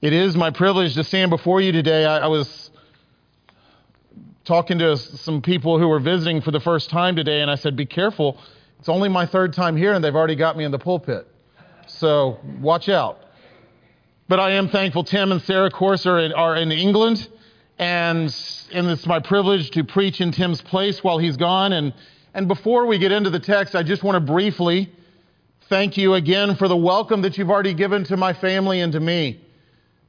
It is my privilege to stand before you today. I, I, was talking to some people who were visiting for the first time today, and I said, Be careful. It's only my third time here, and they've already got me in the pulpit. So watch out. But I am thankful Tim and Sarah, of course, are in, are in England, and, and it's my privilege to preach in Tim's place while he's gone. And, and before we get into the text, I just want to briefly thank you again for the welcome that you've already given to my family and to me.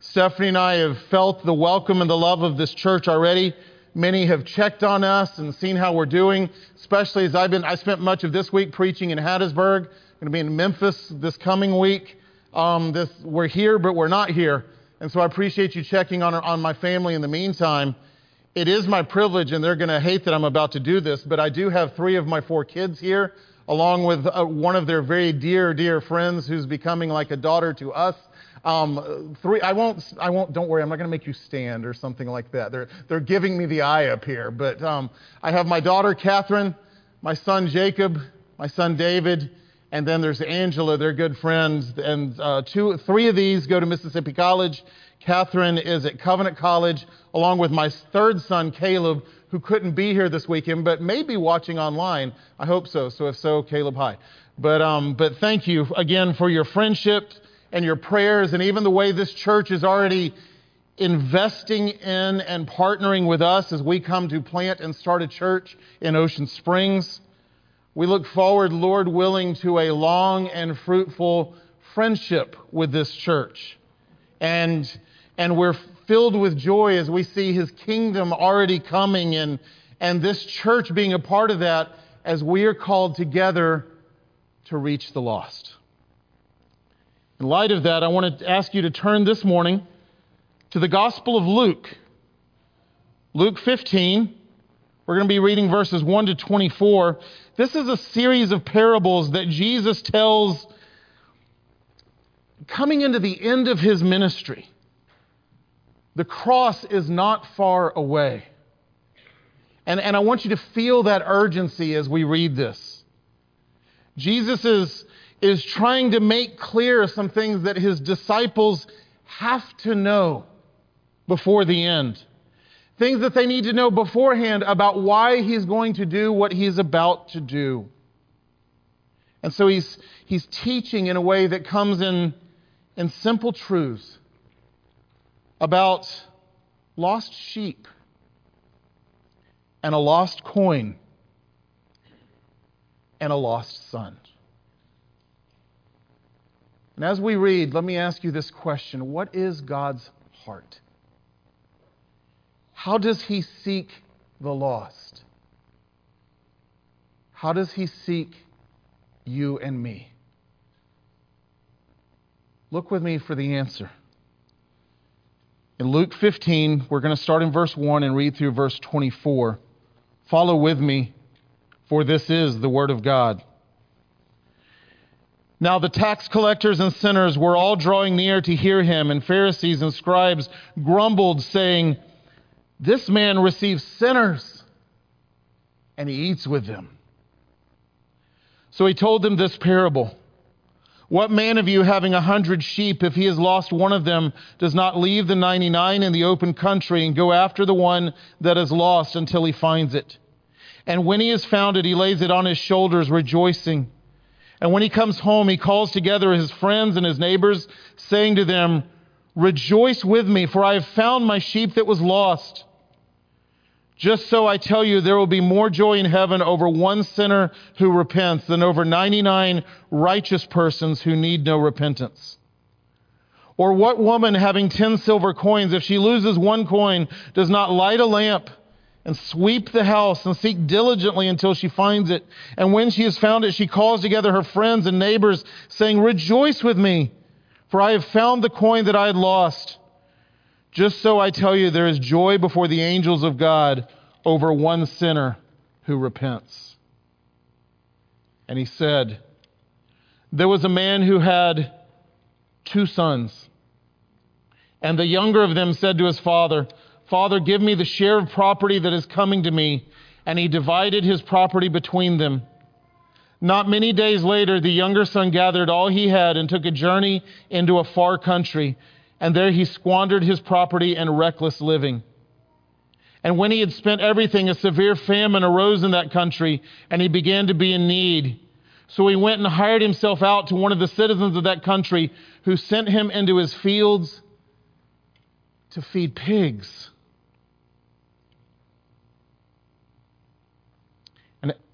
Stephanie and I have felt the welcome and the love of this church already. Many have checked on us and seen how we're doing, especially as I've been, I spent much of this week preaching in Hattiesburg. I'm going to be in Memphis this coming week. Um, this, we're here, but we're not here. And so I appreciate you checking on, on my family in the meantime. It is my privilege, and they're going to hate that I'm about to do this, but I do have three of my four kids here, along with uh, one of their very dear, dear friends who's becoming like a daughter to us. Um, three, I won't, I won't, don't worry, I'm not going to make you stand or something like that. They're, they're giving me the eye up here. But um, I have my daughter, Catherine, my son, Jacob, my son, David, and then there's Angela, their good friends. And uh, two, three of these go to Mississippi College. Catherine is at Covenant College, along with my third son, Caleb, who couldn't be here this weekend, but may be watching online. I hope so. So if so, Caleb, hi. But, um, but thank you again for your friendship and your prayers, and even the way this church is already investing in and partnering with us as we come to plant and start a church in Ocean Springs. We look forward, Lord willing, to a long and fruitful friendship with this church. And, and we're filled with joy as we see his kingdom already coming and, and this church being a part of that as we are called together to reach the lost. In light of that, I want to ask you to turn this morning to the Gospel of Luke. Luke 15. We're going to be reading verses 1 to 24. This is a series of parables that Jesus tells coming into the end of his ministry. The cross is not far away. And, and I want you to feel that urgency as we read this. Jesus is is trying to make clear some things that his disciples have to know before the end. Things that they need to know beforehand about why he's going to do what he's about to do. And so he's, he's teaching in a way that comes in, in simple truths about lost sheep and a lost coin and a lost son. And as we read, let me ask you this question What is God's heart? How does He seek the lost? How does He seek you and me? Look with me for the answer. In Luke 15, we're going to start in verse 1 and read through verse 24. Follow with me, for this is the Word of God. Now the tax collectors and sinners were all drawing near to hear him, and Pharisees and scribes grumbled, saying, This man receives sinners, and he eats with them. So he told them this parable. What man of you, having a hundred sheep, if he has lost one of them, does not leave the ninety nine in the open country and go after the one that is lost until he finds it? And when he has found it, he lays it on his shoulders, rejoicing. And when he comes home, he calls together his friends and his neighbors, saying to them, Rejoice with me, for I have found my sheep that was lost. Just so I tell you, there will be more joy in heaven over one sinner who repents than over 99 righteous persons who need no repentance. Or what woman having 10 silver coins, if she loses one coin, does not light a lamp? And sweep the house and seek diligently until she finds it. And when she has found it, she calls together her friends and neighbors, saying, Rejoice with me, for I have found the coin that I had lost. Just so I tell you, there is joy before the angels of God over one sinner who repents. And he said, There was a man who had two sons. And the younger of them said to his father, Father, give me the share of property that is coming to me. And he divided his property between them. Not many days later, the younger son gathered all he had and took a journey into a far country. and there he squandered his property in reckless living. And when he had spent everything, a severe famine arose in that country, and he began to be in need. So he went and hired himself out to one of the citizens of that country, who sent him into his fields to feed pigs.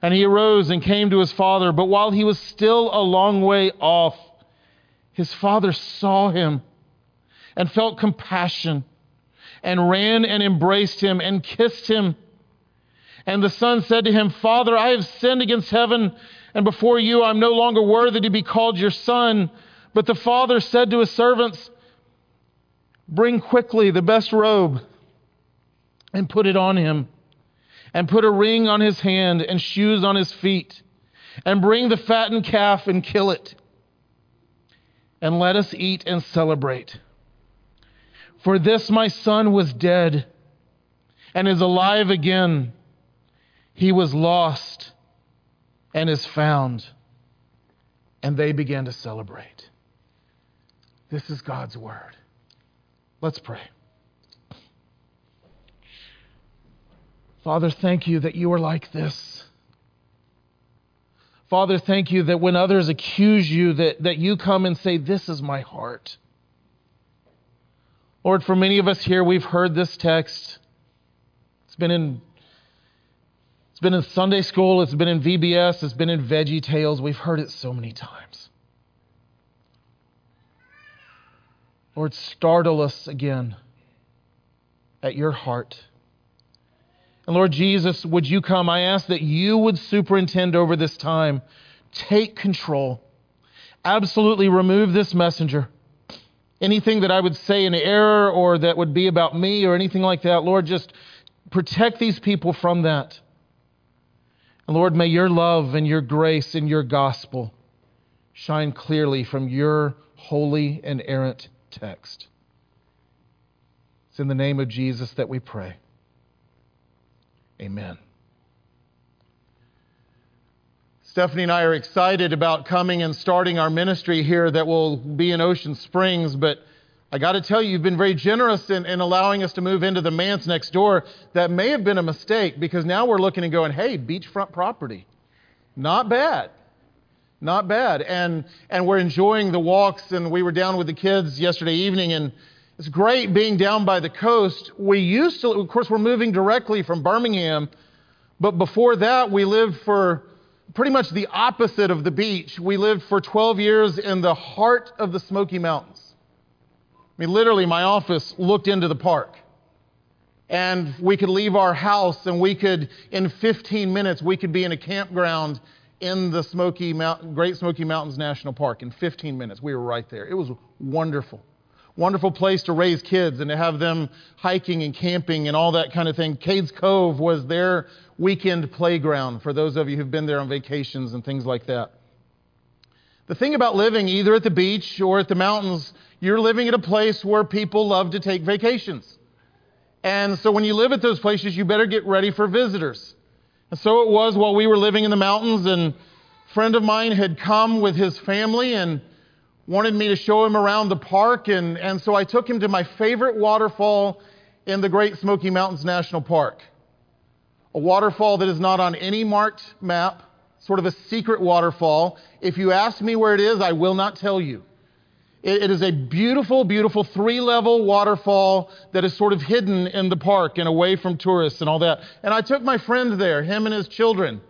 And he arose and came to his father, but while he was still a long way off, his father saw him and felt compassion and ran and embraced him and kissed him. And the son said to him, Father, I have sinned against heaven and before you. I'm no longer worthy to be called your son. But the father said to his servants, Bring quickly the best robe and put it on him, and put a ring on his hand and shoes on his feet, and bring the fattened calf and kill it. And let us eat and celebrate. For this my son was dead and is alive again. He was lost and is found. And they began to celebrate. This is God's word. Let's pray. Father, thank you that you are like this. Father, thank you that when others accuse you, that, that you come and say, This is my heart. Lord, for many of us here, we've heard this text. It's been in it's been in Sunday school, it's been in VBS, it's been in Veggie Tales. We've heard it so many times. Lord, startle us again at your heart. And Lord Jesus, would you come? I ask that you would superintend over this time. Take control. Absolutely remove this messenger anything that I would say in error or that would be about me or anything like that. Lord, just protect these people from that. And Lord, may your love and your grace and your gospel shine clearly from your holy and errant text. It's in the name of Jesus that we pray. Amen. Stephanie and I are excited about coming and starting our ministry here that will be in Ocean Springs, but I got to tell you, you've been very generous in, in, allowing us to move into the manse next door. That may have been a mistake because now we're looking and going, hey, beachfront property. Not bad. Not bad. And, and we're enjoying the walks, and we were down with the kids yesterday evening, and it's great being down by the coast. We used to, of course, we're moving directly from Birmingham, but before that, we lived for pretty much the opposite of the beach. We lived for 12 years in the heart of the Smoky Mountains. I mean, literally, my office looked into the park. And we could leave our house and we could, in 15 minutes, we could be in a campground in the Smoky Mountain, Great Smoky Mountains National Park. In 15 minutes, we were right there. It was wonderful. Wonderful place to raise kids and to have them hiking and camping and all that kind of thing. Cades Cove was their weekend playground for those of you who've been there on vacations and things like that. The thing about living either at the beach or at the mountains, you're living at a place where people love to take vacations. And so when you live at those places, you better get ready for visitors. And so it was while we were living in the mountains, and a friend of mine had come with his family and wanted me to show him around the park. And, and so I took him to my favorite waterfall in the Great Smoky Mountains National Park a waterfall that is not on any marked map, sort of a secret waterfall. If you ask me where it is, I will not tell you. it, it is a beautiful, beautiful three level waterfall that is sort of hidden in the park and away from tourists and all that. And I took my friend there, him and his children.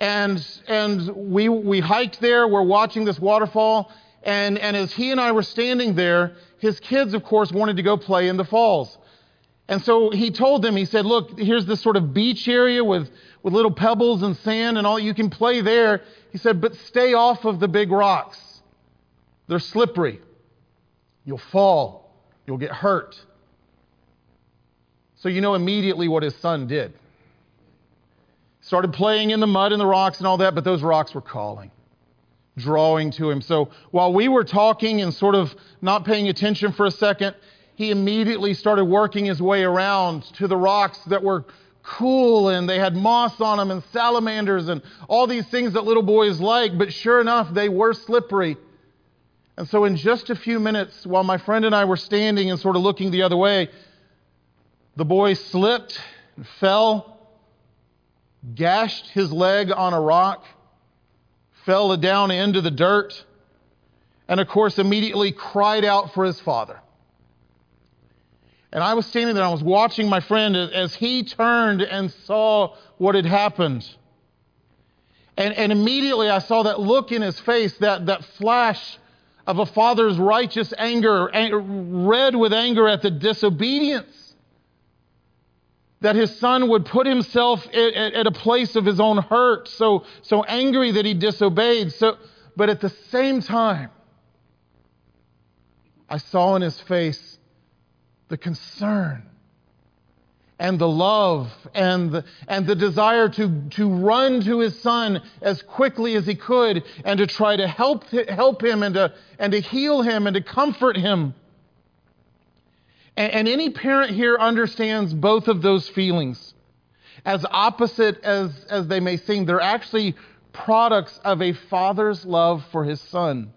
And, and we, we hiked there, we're watching this waterfall. And, and as he and I were standing there, his kids, of course, wanted to go play in the falls. And so he told them, he said, Look, here's this sort of beach area with, with little pebbles and sand and all. You can play there. He said, But stay off of the big rocks. They're slippery. You'll fall. You'll get hurt. So you know immediately what his son did. Started playing in the mud and the rocks and all that, but those rocks were calling, drawing to him. So while we were talking and sort of not paying attention for a second, he immediately started working his way around to the rocks that were cool and they had moss on them and salamanders and all these things that little boys like, but sure enough, they were slippery. And so, in just a few minutes, while my friend and I were standing and sort of looking the other way, the boy slipped and fell, gashed his leg on a rock, fell down into the dirt, and of course, immediately cried out for his father. And I was standing there, I was watching my friend as he turned and saw what had happened. And, and immediately I saw that look in his face, that, that flash of a father's righteous anger, red with anger at the disobedience. That his son would put himself at, a place of his own hurt, so, so angry that he disobeyed. So, but at the same time, I saw in his face the concern and the love and the, and the desire to, to run to his son as quickly as he could and to try to help, help him and to, and to heal him and to comfort him. And, and any parent here understands both of those feelings. As opposite as, as they may seem, they're actually products of a father's love for his son.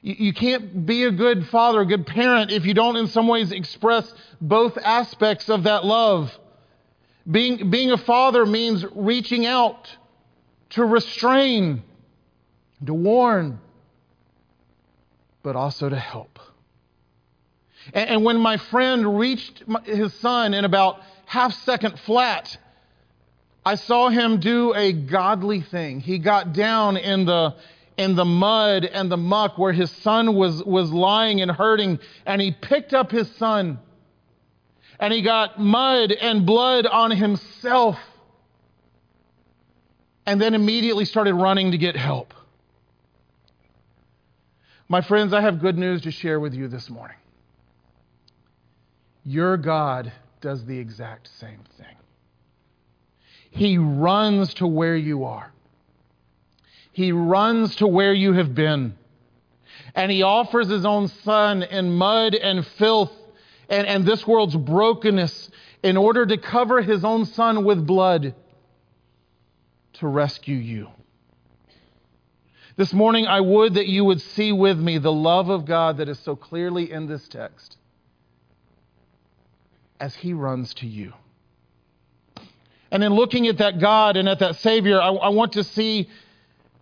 You can't be a good father, a good parent, if you don't, in some ways, express both aspects of that love. Being, being a father means reaching out to restrain, to warn, but also to help. And, and when my friend reached his son in about half second flat, I saw him do a godly thing. He got down in the in the mud and the muck where his son was, was lying and hurting, and he picked up his son and he got mud and blood on himself and then immediately started running to get help. My friends, I have good news to share with you this morning. Your God does the exact same thing. He runs to where you are. He runs to where you have been. And he offers his own son in mud and filth and, and this world's brokenness in order to cover his own son with blood to rescue you. This morning, I would that you would see with me the love of God that is so clearly in this text as he runs to you. And in looking at that God and at that Savior, I, I want to see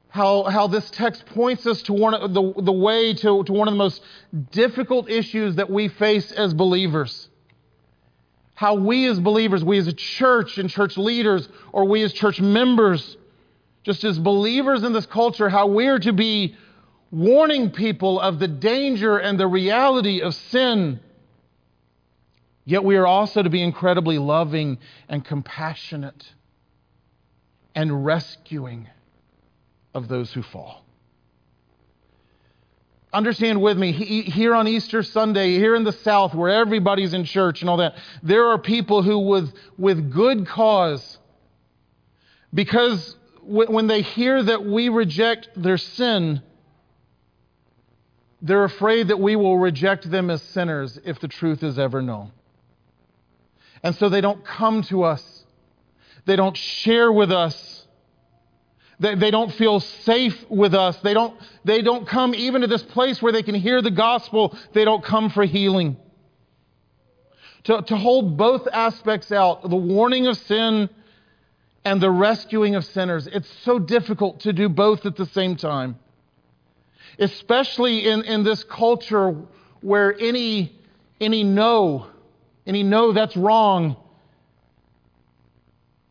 how, how this text points us to one of the, the way to, to one of the most difficult issues that we face as believers. How we as believers, we as a church and church leaders, or we as church members, just as believers in this culture, how we're to be warning people of the danger and the reality of sin. Yet we are also to be incredibly loving and compassionate and rescuing of those who fall. Understand with me, here on Easter Sunday, here in the South, where everybody's in church and all that, there are people who, with, with good cause, because when they hear that we reject their sin, they're afraid that we will reject them as sinners if the truth is ever known. And so they don't come to us, they don't share with us they, they don't feel safe with us. They don't, they don't come even to this place where they can hear the gospel. They don't come for healing. To, to hold both aspects out, the warning of sin and the rescuing of sinners, it's so difficult to do both at the same time. Especially in, in this culture where any, any no, any no that's wrong,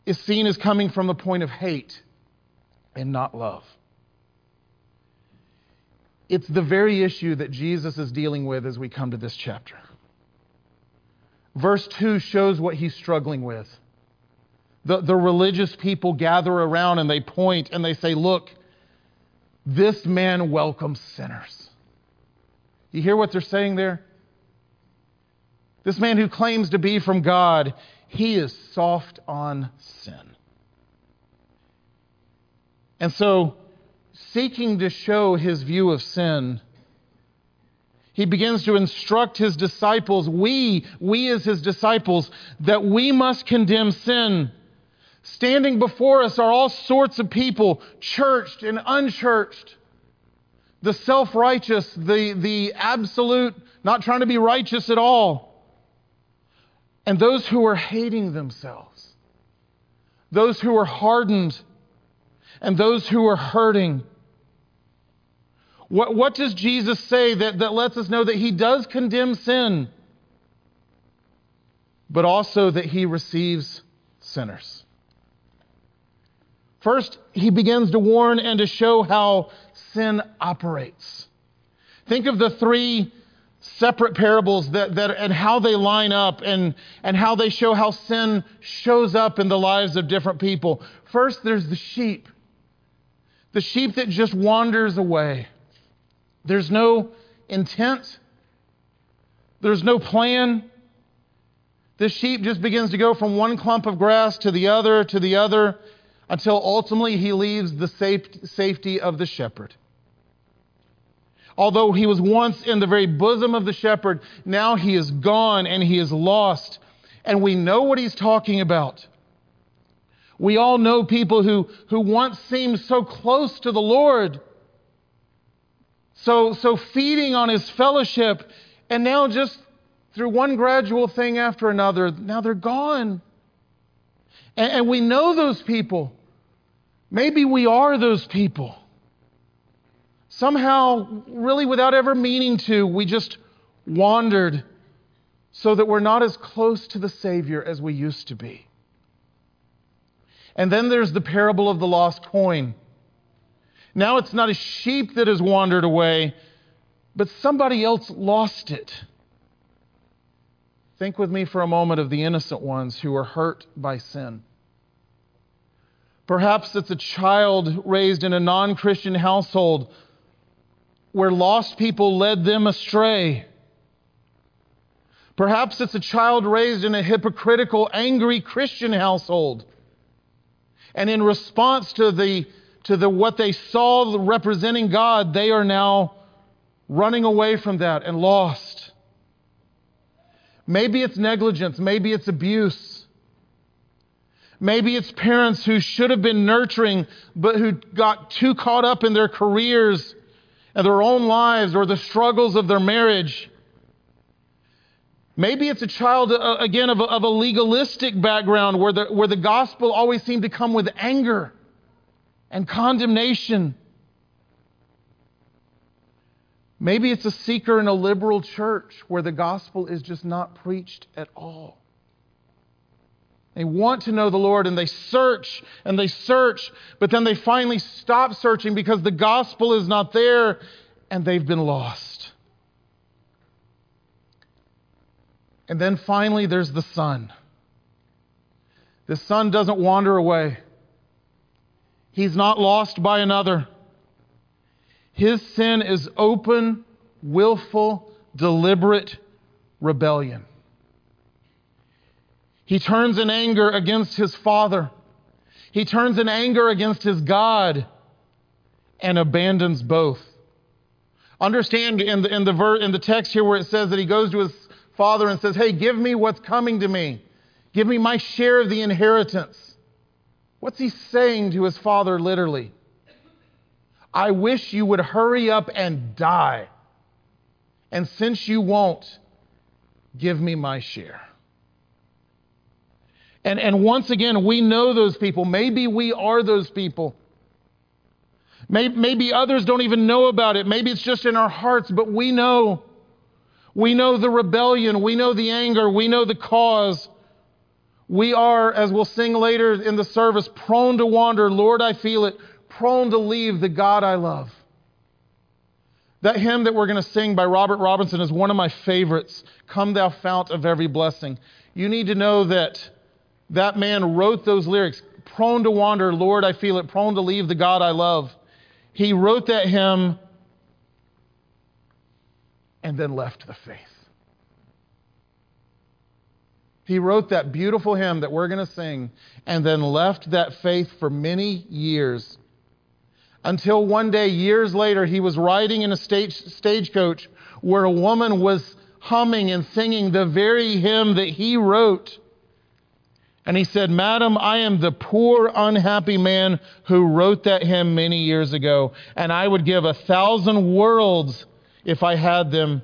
is seen as coming from the point of hate and not love. It's the very issue that Jesus is dealing with as we come to this chapter. Verse 2 shows what he's struggling with. The, the religious people gather around and they point and they say, Look, this man welcomes sinners. You hear what they're saying there? This man who claims to be from God, he is soft on sin. And so, seeking to show his view of sin, he begins to instruct his disciples, we, we as his disciples, that we must condemn sin. Standing before us are all sorts of people, churched and unchurched. The self righteous, the, the absolute, not trying to be righteous at all. And those who are hating themselves, those who are hardened and those who are hurting. What, what does Jesus say that, that lets us know that he does condemn sin, but also that he receives sinners? First, he begins to warn and to show how sin operates. Think of the three separate parables that, that, and how they line up and, and how they show how sin shows up in the lives of different people. First, there's the sheep the sheep that just wanders away. There's no intent, there's no plan. The sheep just begins to go from one clump of grass to the other to the other until ultimately he leaves the safety of the shepherd. Although he was once in the very bosom of the shepherd, now he is gone and he is lost. And we know what he's talking about. We all know people who, who once seemed so close to the Lord, so, so feeding on his fellowship, and now just through one gradual thing after another, now they're gone. And, and we know those people. Maybe we are those people. Somehow, really without ever meaning to, we just wandered so that we're not as close to the Savior as we used to be. And then there's the parable of the lost coin. Now it's not a sheep that has wandered away, but somebody else lost it. Think with me for a moment of the innocent ones who are hurt by sin. Perhaps it's a child raised in a non Christian household where lost people led them astray. Perhaps it's a child raised in a hypocritical, angry Christian household and in response to the to the what they saw representing God, they are now running away from that and lost. Maybe it's negligence, maybe it's abuse. Maybe it's parents who should have been nurturing but who got too caught up in their careers and their own lives or the struggles of their marriage Maybe it's a child, uh, again, of a, of a legalistic background where the, where the gospel always seemed to come with anger and condemnation. Maybe it's a seeker in a liberal church where the gospel is just not preached at all. They want to know the Lord and they search and they search, but then they finally stop searching because the gospel is not there and they've been lost. And then finally, there's the Son. The Son doesn't wander away, He's not lost by another. His sin is open, willful, deliberate rebellion. He turns in anger against his Father. He turns in anger against his God and abandons both. Understand in the, in the, ver, in the text here where it says that he goes to his father and says, Hey, give me what's coming to me. Give me my share of the inheritance. What's he saying to his father literally? I wish you would hurry up and die. And since you won't, give me my share. And, and once again, we know those people. Maybe we are those people. Maybe, maybe others don't even know about it. Maybe it's just in our hearts, but we know. We know the rebellion. We know the anger. We know the cause. We are, as we'll sing later in the service, prone to wander. Lord, I feel it. Prone to leave the God I love. That hymn that we're going to sing by Robert Robinson is one of my favorites. Come, thou fount of every blessing. You need to know that that man wrote those lyrics. Prone to wander, Lord, I feel it. Prone to leave the God I love. He wrote that hymn and then left the faith. He wrote that beautiful hymn that we're going to sing and then left that faith for many years. Until one day, years later, he was riding in a stage, stagecoach where a woman was humming and singing the very hymn that he wrote. And he said, Madam, I am the poor, unhappy man who wrote that hymn many years ago, and I would give a thousand worlds if I had them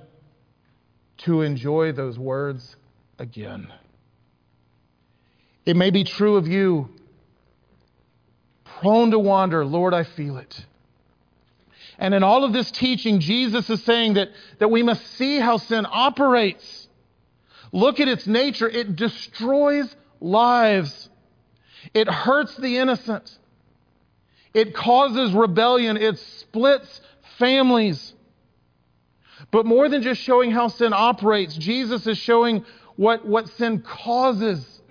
to enjoy those words again. It may be true of you. Prone to wander, Lord, I feel it. And in all of this teaching, Jesus is saying that, that we must see how sin operates. Look at its nature. It destroys lives, it hurts the innocent, it causes rebellion, it splits families. But more than just showing how sin operates, Jesus is showing what, what sin causes.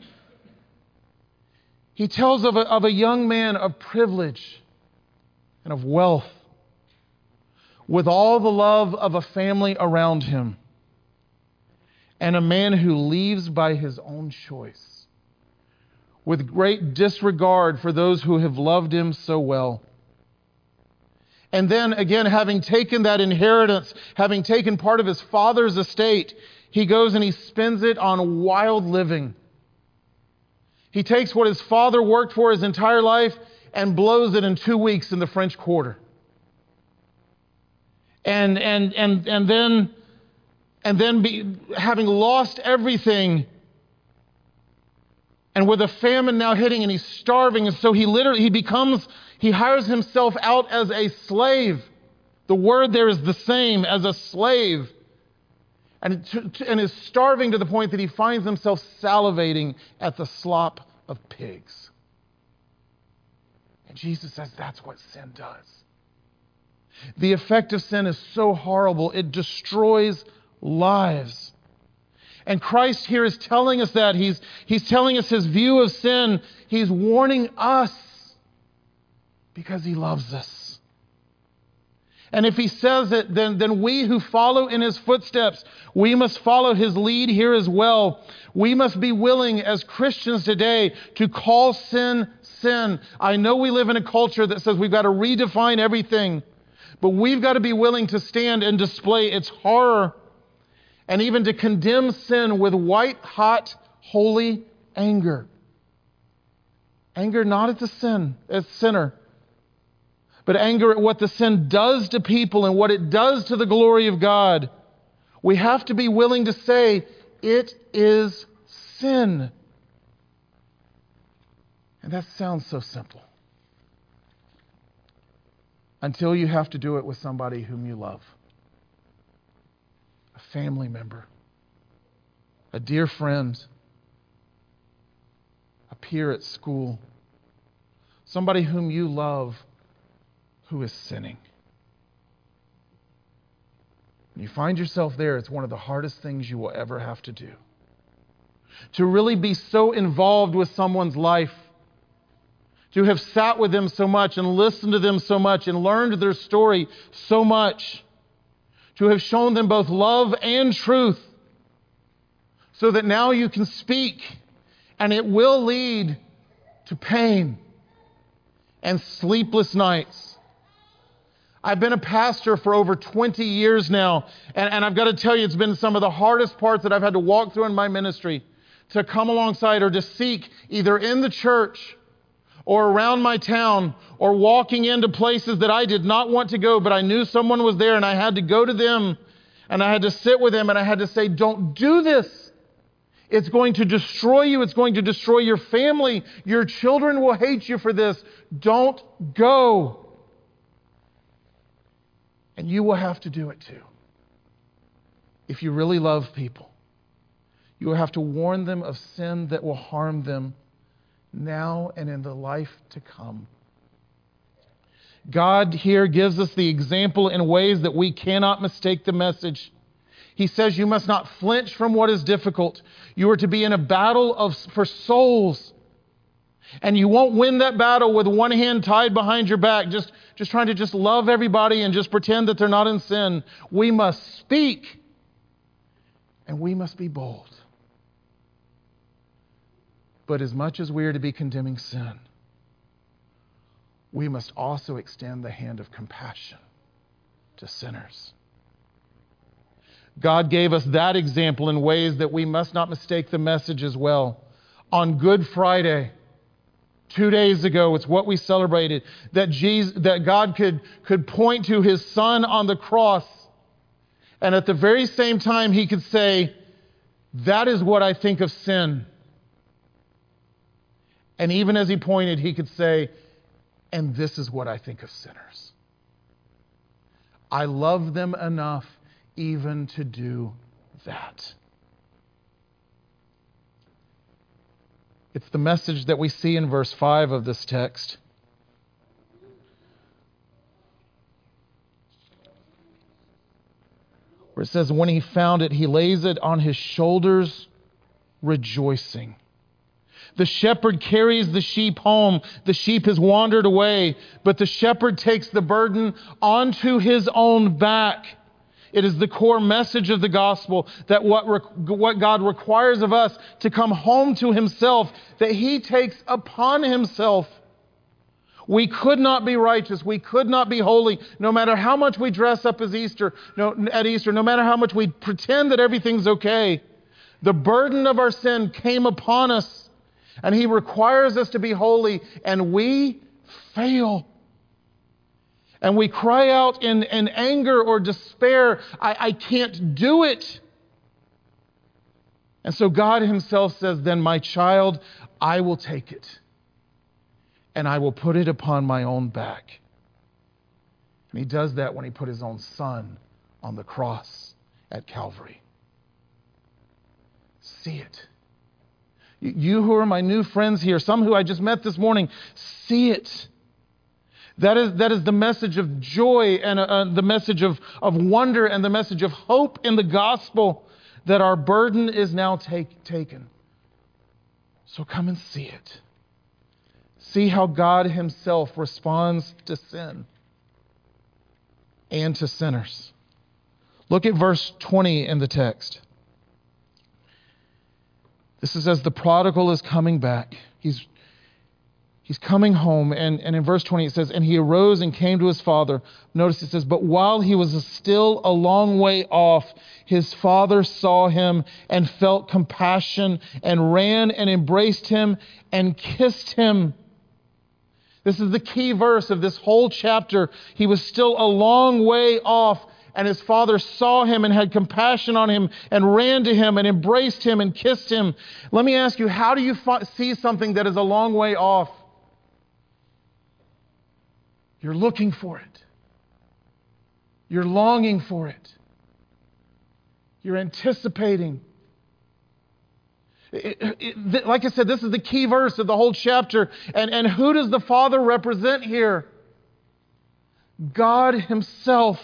He tells of a, of a young man of privilege and of wealth with all the love of a family around him, and a man who leaves by his own choice with great disregard for those who have loved him so well. And then again, having taken that inheritance, having taken part of his father's estate, he goes and he spends it on wild living. He takes what his father worked for his entire life and blows it in two weeks in the French Quarter. And, and, and, and then, and then be, having lost everything, and with a famine now hitting and he's starving, and so he literally he becomes he hires himself out as a slave. The word there is the same as a slave. And, and is starving to the point that he finds himself salivating at the slop of pigs. And Jesus says that's what sin does. The effect of sin is so horrible, it destroys lives. And Christ here is telling us that. He's, he's telling us his view of sin. He's warning us because he loves us. And if he says it, then, then we who follow in his footsteps, we must follow his lead here as well. We must be willing as Christians today to call sin sin. I know we live in a culture that says we've got to redefine everything, but we've got to be willing to stand and display its horror and even to condemn sin with white hot, holy anger. Anger not at the sin, as sinner, but anger at what the sin does to people and what it does to the glory of God. We have to be willing to say, it is sin. And that sounds so simple. Until you have to do it with somebody whom you love family member, a dear friend, a peer at school, somebody whom you love who is sinning. When you find yourself there, it's one of the hardest things you will ever have to do. To really be so involved with someone's life, to have sat with them so much and listened to them so much and learned their story so much, to have shown them both love and truth, so that now you can speak and it will lead to pain and sleepless nights. I've been a pastor for over 20 years now, and, and, I've got to tell you, it's been some of the hardest parts that I've had to walk through in my ministry to come alongside or to seek either in the church or around my town or walking into places that I did not want to go, but I knew someone was there and I had to go to them and I had to sit with them and I had to say, Don't do this. It's going to destroy you. It's going to destroy your family. Your children will hate you for this. Don't go. And you will have to do it too. If you really love people, you will have to warn them of sin that will harm them now and in the life to come. God here gives us the example in ways that we cannot mistake the message. He says you must not flinch from what is difficult. You are to be in a battle of, for souls. And you won't win that battle with one hand tied behind your back, just, just trying to just love everybody and just pretend that they're not in sin. We must speak and we must be bold. But as much as we are to be condemning sin, we must also extend the hand of compassion to sinners. God gave us that example in ways that we must not mistake the message as well. On Good Friday, two days ago, it's what we celebrated, that, Jesus, that God could, could point to his son on the cross, and at the very same time, he could say, That is what I think of sin. And even as he pointed, he could say, And this is what I think of sinners. I love them enough even to do that. It's the message that we see in verse 5 of this text. Where it says, When he found it, he lays it on his shoulders, rejoicing. The shepherd carries the sheep home. The sheep has wandered away, but the shepherd takes the burden onto his own back. It is the core message of the gospel that what, what God requires of us to come home to himself, that he takes upon himself. We could not be righteous. We could not be holy, no matter how much we dress up as Easter, no, at Easter, no matter how much we pretend that everything's okay. The burden of our sin came upon us, and he requires us to be holy, and we fail and we cry out in, in anger or despair, I, I can't do it. And so God Himself says, Then, my child, I will take it and I will put it upon my own back. And He does that when He put His own Son on the cross at Calvary. See it. You who are my new friends here, some who I just met this morning, see it. That is, that is the message of joy and uh, uh, the message of, of wonder and the message of hope in the gospel that our burden is now take, taken. So come and see it. See how God Himself responds to sin and to sinners. Look at verse 20 in the text. This is as the prodigal is coming back. He's he's coming home, and, and in verse 20 it says, And he arose and came to his father. Notice it says, But while he was still a long way off, his father saw him and felt compassion and ran and embraced him and kissed him. This is the key verse of this whole chapter. He was still a long way off, and his father saw him and had compassion on him and ran to him and embraced him and kissed him. Let me ask you, how do you see something that is a long way off? You're looking for it. You're longing for it. You're anticipating. It, it, like I said, this is the key verse of the whole chapter. And, and who does the Father represent here? God Himself.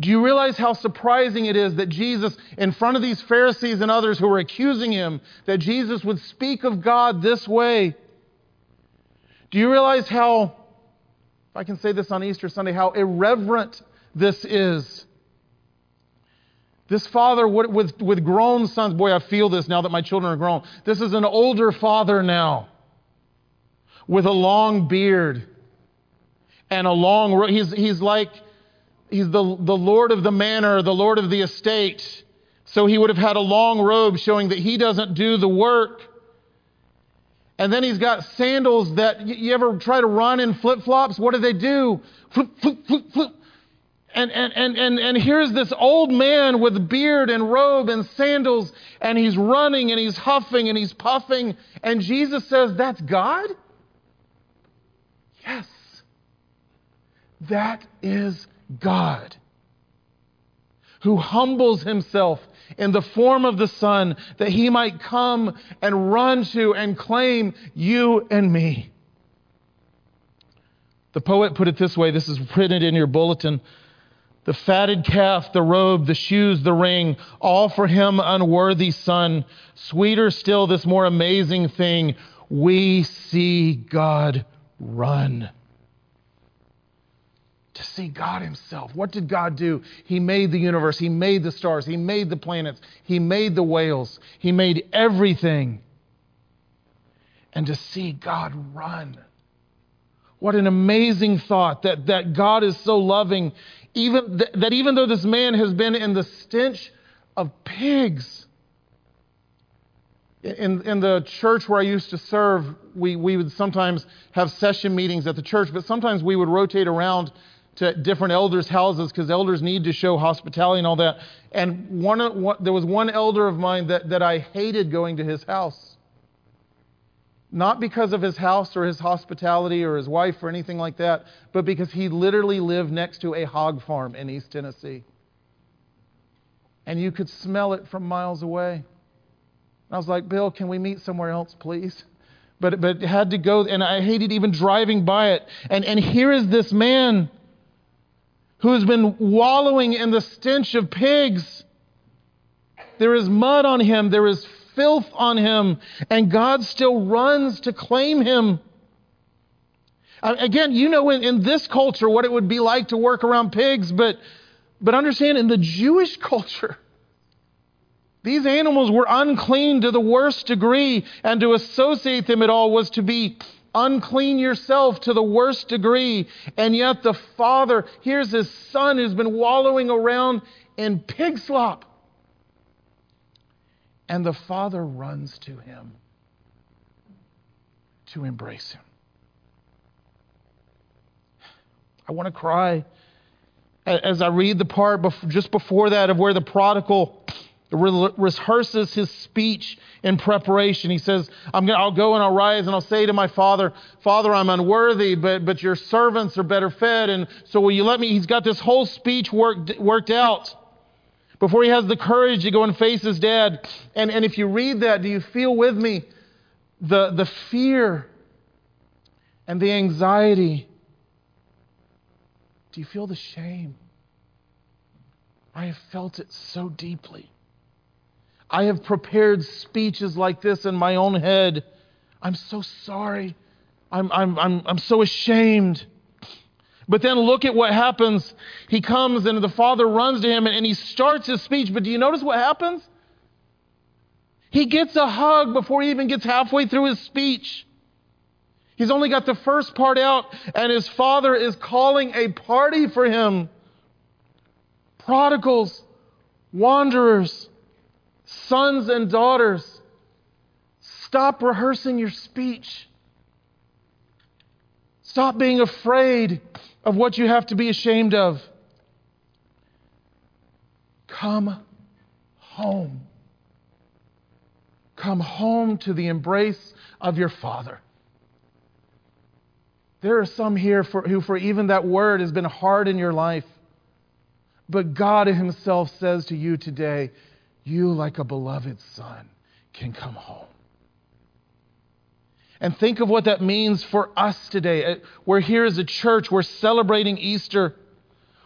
Do you realize how surprising it is that Jesus, in front of these Pharisees and others who were accusing him, that Jesus would speak of God this way? Do you realize how, if I can say this on Easter Sunday, how irreverent this is? This father with, with grown sons, boy, I feel this now that my children are grown. This is an older father now with a long beard and a long, he's, he's like, he's the, the Lord of the manor, the Lord of the estate. So he would have had a long robe showing that he doesn't do the work. And then he's got sandals that you ever try to run in flip flops? What do they do? Flip, flip, flip, flip. And, and, and, and, and here's this old man with beard and robe and sandals, and he's running and he's huffing and he's puffing. And Jesus says, That's God? Yes. That is God who humbles himself in the form of the Son, that he might come and run to and claim you and me. The poet put it this way this is printed in your bulletin. The fatted calf, the robe, the shoes, the ring, all for him, unworthy son. Sweeter still, this more amazing thing we see God run to see God Himself. What did God do? He made the universe, He made the stars, He made the planets, He made the whales, He made everything. and to see God run. What an amazing thought that, that God is so loving, even th- that even though this man has been in the stench of pigs. In, in the church where I used to serve, we, we would sometimes have session meetings at the church, but sometimes we would rotate around to different elders' houses because elders need to show hospitality and all that. And one, one, there was one elder of mine that, that I hated going to his house. Not because of his house or his hospitality or his wife or anything like that, but because he literally lived next to a hog farm in East Tennessee. And you could smell it from miles away. I was like, Bill, can we meet somewhere else, please? But, but had to go, and I hated even driving by it. And, and here is this man who has been wallowing in the stench of pigs. There is mud on him, there is filth on him, and God still runs to claim him. Uh, again, you know in, in this culture what it would be like to work around pigs, but, but understand in the Jewish culture, these animals were unclean to the worst degree, and to associate them at all was to be unclean yourself to the worst degree. And yet the father, here's his son who's been wallowing around in pig slop. And the father runs to him to embrace him. I want to cry as I read the part just before that of where the prodigal rehearses his speech in preparation. He says, I'm gonna, I'll go and I'll rise and I'll say to my father, Father, I'm unworthy, but, but your servants are better fed. And so will you let me? He's got this whole speech worked, worked out before he has the courage to go and face his dad. And, and if you read that, do you feel with me the, the fear and the anxiety? Do you feel the shame? I have felt it so deeply. I have prepared speeches like this in my own head. I'm so sorry. I'm, I'm, I'm, I'm so ashamed. But then look at what happens. He comes and the father runs to him and, and he starts his speech. But do you notice what happens? He gets a hug before he even gets halfway through his speech. He's only got the first part out, and his father is calling a party for him. Prodigals, wanderers, Sons and daughters, stop rehearsing your speech. Stop being afraid of what you have to be ashamed of. Come home. Come home to the embrace of your Father. There are some here for, who, for even that word, has been hard in your life. But God Himself says to you today, you, like a beloved son, can come home. And think of what that means for us today. Uh, we're here as a church, we're celebrating Easter.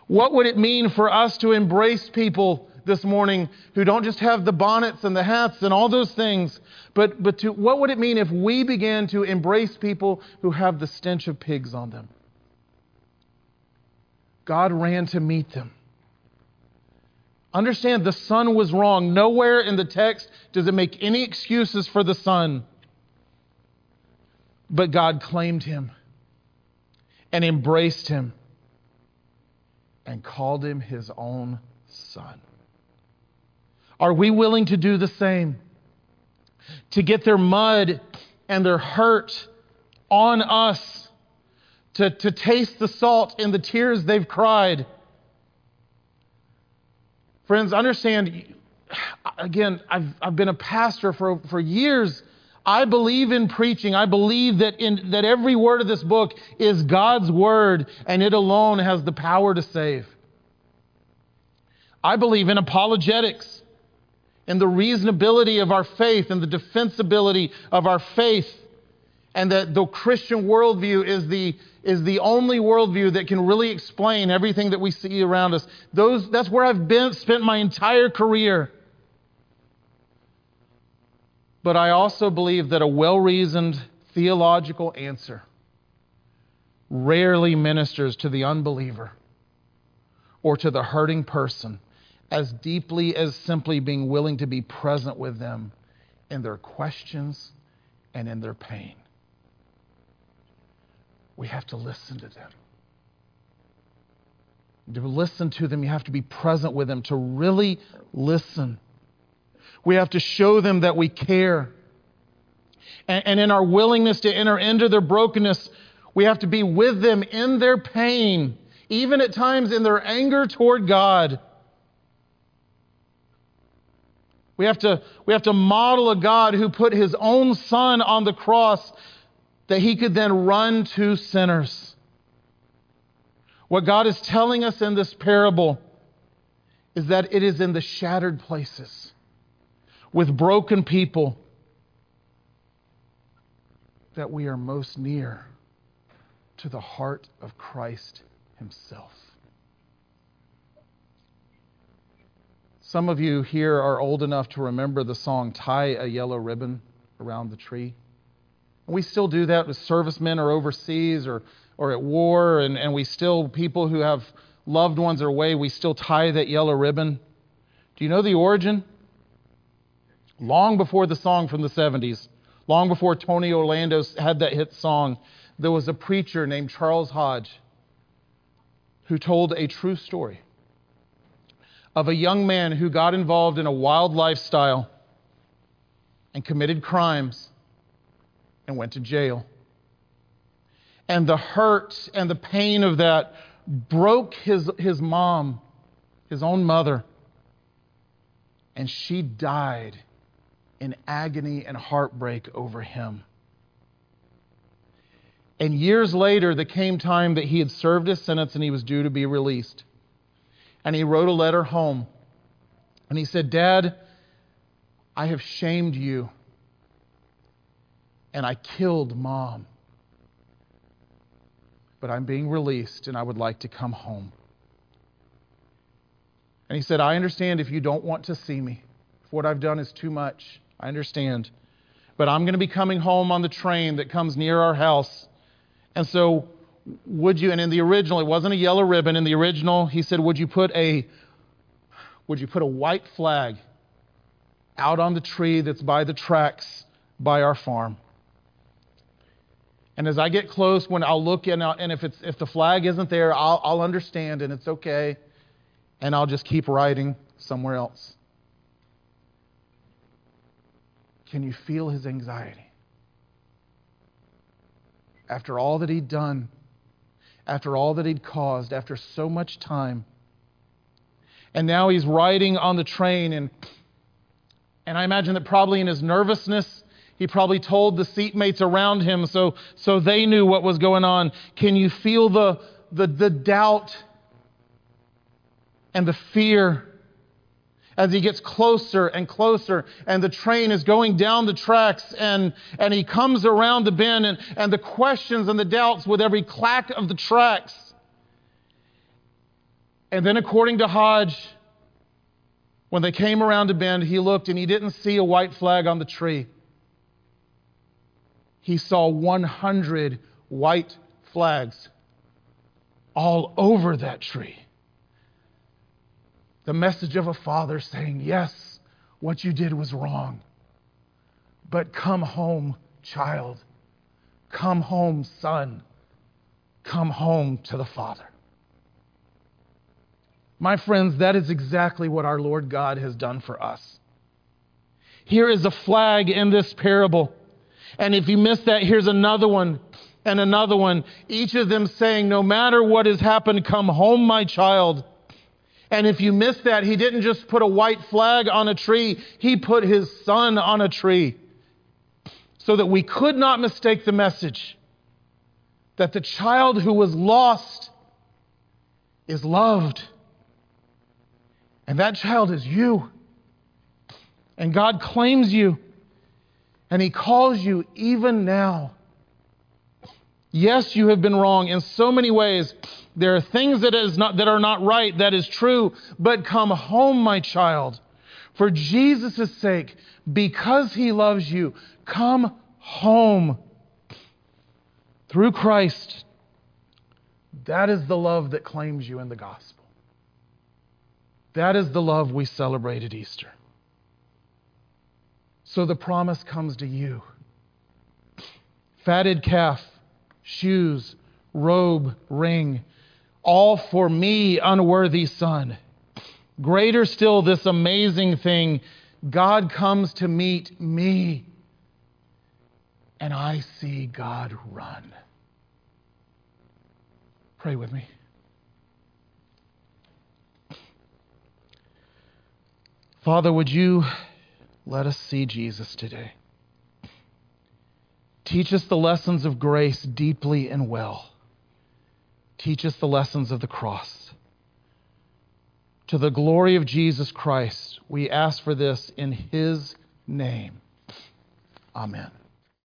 What would it mean for us to embrace people this morning who don't just have the bonnets and the hats and all those things, but, but to, what would it mean if we began to embrace people who have the stench of pigs on them? God ran to meet them. Understand the son was wrong. Nowhere in the text does it make any excuses for the son. But God claimed him and embraced him and called him his own son. Are we willing to do the same? To get their mud and their hurt on us, to, to taste the salt in the tears they've cried Friends, understand, again, I've, I've been a pastor for, for years. I believe in preaching. I believe that, in, that every word of this book is God's word and it alone has the power to save. I believe in apologetics and the reasonability of our faith and the defensibility of our faith, and that the Christian worldview is the is the only worldview that can really explain everything that we see around us. Those, that's where I've been, spent my entire career. But I also believe that a well reasoned theological answer rarely ministers to the unbeliever or to the hurting person as deeply as simply being willing to be present with them in their questions and in their pain. We have to listen to them. To listen to them, you have to be present with them, to really listen. We have to show them that we care. And, and in our willingness to enter into their brokenness, we have to be with them in their pain, even at times in their anger toward God. We have, to, we have to model a God who put his own son on the cross that he could then run to sinners. What God is telling us in this parable is that it is in the shattered places with broken people that we are most near to the heart of Christ Himself. Some of you here are old enough to remember the song Tie a Yellow Ribbon Around the Tree. We still do that with servicemen or overseas or, or at war, and, and we still, people who have loved ones away, we still tie that yellow ribbon. Do you know the origin? Long before the song from the 70s, long before Tony Orlando had that hit song, there was a preacher named Charles Hodge who told a true story of a young man who got involved in a wild lifestyle and committed crimes and went to jail. And the hurt and the pain of that broke his, his mom, his own mother. And she died in agony and heartbreak over him. And years later, there came time that he had served his sentence and he was due to be released and he wrote a letter home. And he said, Dad, I have shamed you, and I killed mom. But I'm being released, and I would like to come home. And he said, I understand if you don't want to see me. If what I've done is too much, I understand. But I'm going to be coming home on the train that comes near our house. And so would you and in the original it wasn't a yellow ribbon in the original he said would you put a would you put a white flag out on the tree that's by the tracks by our farm and as i get close when i'll look and, I'll, and if it's if the flag isn't there I'll, I'll understand and it's okay. And i'll just keep writing somewhere else. Can you feel his anxiety? After all that he'd done after all that he'd caused, after so much time. And now he's riding on the train, and, and I imagine that probably in his nervousness, he probably told the seatmates around him so, so they knew what was going on. Can you feel the, the, the doubt and the fear as he gets closer and closer, and the train is going down the tracks, and, and he comes around the bend, and, and the questions and the doubts with every clack of the tracks. And then, according to Hodge, when they came around a bend, he looked and he didn't see a white flag on the tree. He saw 100 white flags all over that tree the message of a father saying, Yes, what you did was wrong. But come home, child. Come home, son. Come home to the Father. My friends, that is exactly what our Lord God has done for us. Here is a flag in this parable. And if you missed that, here's another one and another one. Each of them saying, No matter what has happened, come home, my child. And if you missed that, he didn't just put a white flag on a tree, he put his son on a tree so that we could not mistake the message that the child who was lost is loved. And that child is you. And God claims you. And He calls you even now. Yes, you have been wrong in so many ways. There are things that, is not, that are not right, that is true, but come home, my child. For Jesus' sake, because he loves you, come home. Through Christ, that is the love that claims you in the gospel. That is the love we celebrate at Easter. So the promise comes to you fatted calf, shoes, robe, ring, all for me, unworthy son. Greater still, this amazing thing God comes to meet me, and I see God run. Pray with me. Father, would you let us see Jesus today? Teach us the lessons of grace deeply and well. Teach us the lessons of the cross. To the glory of Jesus Christ, we ask for this in his name. Amen.